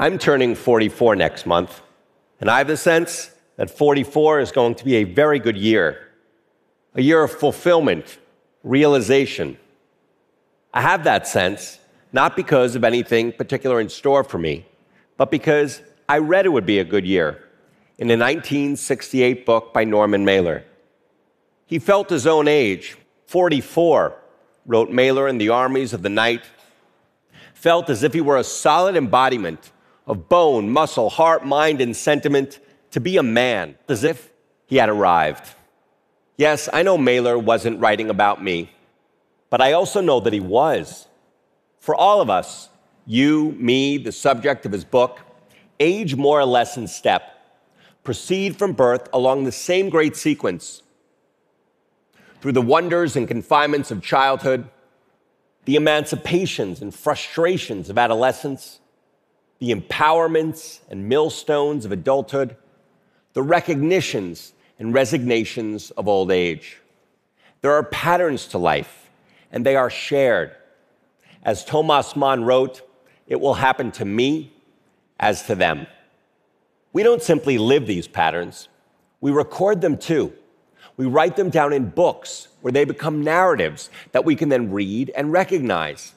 I'm turning 44 next month, and I have the sense that 44 is going to be a very good year, a year of fulfillment, realization. I have that sense not because of anything particular in store for me, but because I read it would be a good year in a 1968 book by Norman Mailer. He felt his own age, 44, wrote Mailer in The Armies of the Night, felt as if he were a solid embodiment of bone, muscle, heart, mind, and sentiment to be a man, as if he had arrived. Yes, I know Mailer wasn't writing about me, but I also know that he was. For all of us, you, me, the subject of his book, age more or less in step, proceed from birth along the same great sequence through the wonders and confinements of childhood, the emancipations and frustrations of adolescence, the empowerments and millstones of adulthood, the recognitions and resignations of old age. There are patterns to life, and they are shared. As Thomas Mann wrote, it will happen to me as to them. We don't simply live these patterns, we record them too. We write them down in books where they become narratives that we can then read and recognize.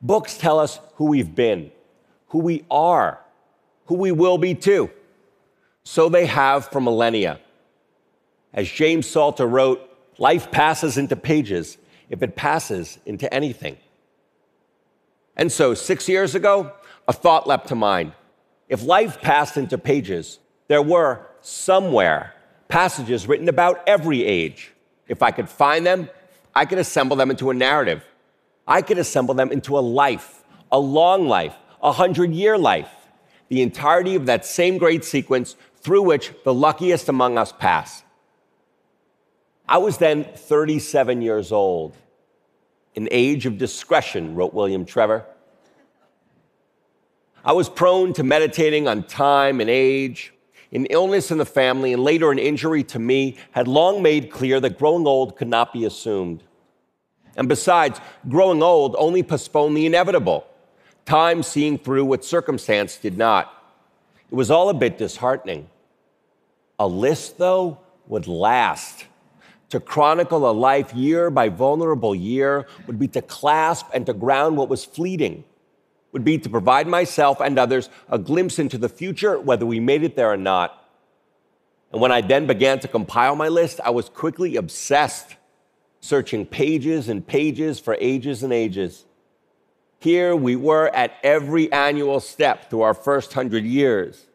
Books tell us who we've been, who we are, who we will be too. So they have for millennia. As James Salter wrote, life passes into pages if it passes into anything. And so, six years ago, a thought leapt to mind. If life passed into pages, there were somewhere passages written about every age. If I could find them, I could assemble them into a narrative. I could assemble them into a life, a long life, a hundred year life, the entirety of that same great sequence through which the luckiest among us pass. I was then 37 years old. An age of discretion, wrote William Trevor. I was prone to meditating on time and age, an illness in the family, and later an injury to me had long made clear that growing old could not be assumed. And besides, growing old only postponed the inevitable, time seeing through what circumstance did not. It was all a bit disheartening. A list, though, would last. To chronicle a life year by vulnerable year would be to clasp and to ground what was fleeting would be to provide myself and others a glimpse into the future, whether we made it there or not. And when I then began to compile my list, I was quickly obsessed, searching pages and pages for ages and ages. Here we were at every annual step through our first hundred years.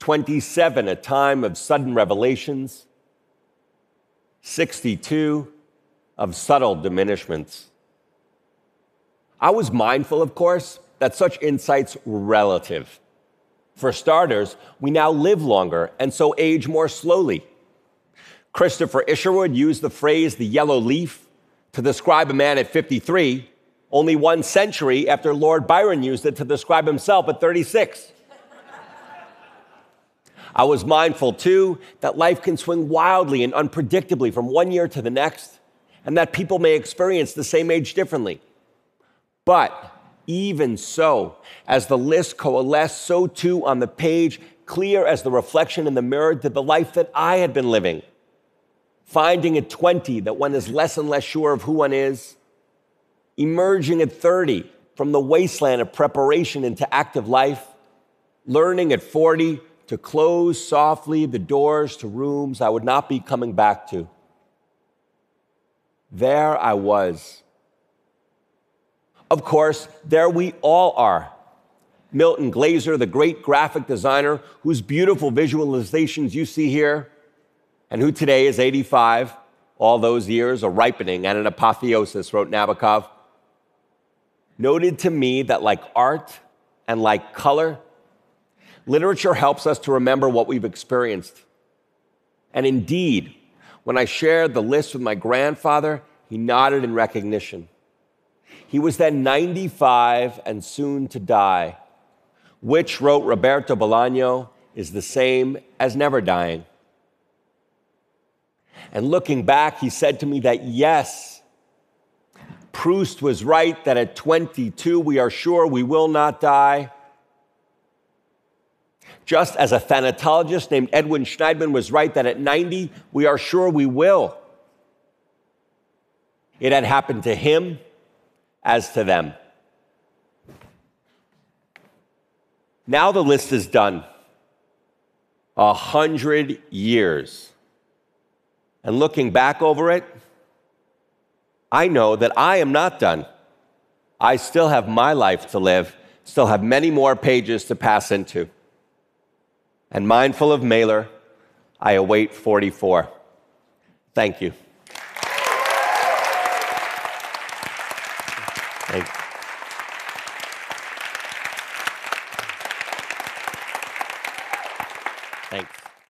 27, a time of sudden revelations. 62 of subtle diminishments. I was mindful, of course, that such insights were relative. For starters, we now live longer and so age more slowly. Christopher Isherwood used the phrase the yellow leaf to describe a man at 53, only one century after Lord Byron used it to describe himself at 36. I was mindful too that life can swing wildly and unpredictably from one year to the next, and that people may experience the same age differently. But even so, as the list coalesced, so too on the page, clear as the reflection in the mirror, did the life that I had been living. Finding at 20 that one is less and less sure of who one is, emerging at 30 from the wasteland of preparation into active life, learning at 40 to close softly the doors to rooms I would not be coming back to. There I was of course, there we all are. Milton Glaser, the great graphic designer whose beautiful visualizations you see here, and who today is 85, all those years a ripening and an apotheosis, wrote Nabokov, noted to me that like art and like color, literature helps us to remember what we've experienced. And indeed, when I shared the list with my grandfather, he nodded in recognition. He was then 95 and soon to die, which, wrote Roberto Bolaño, is the same as never dying. And looking back, he said to me that yes, Proust was right that at 22 we are sure we will not die. Just as a thanatologist named Edwin Shneidman was right that at 90, we are sure we will. It had happened to him as to them. Now the list is done. A hundred years. And looking back over it, I know that I am not done. I still have my life to live, still have many more pages to pass into. And mindful of Mailer, I await 44. Thank you. Thank you.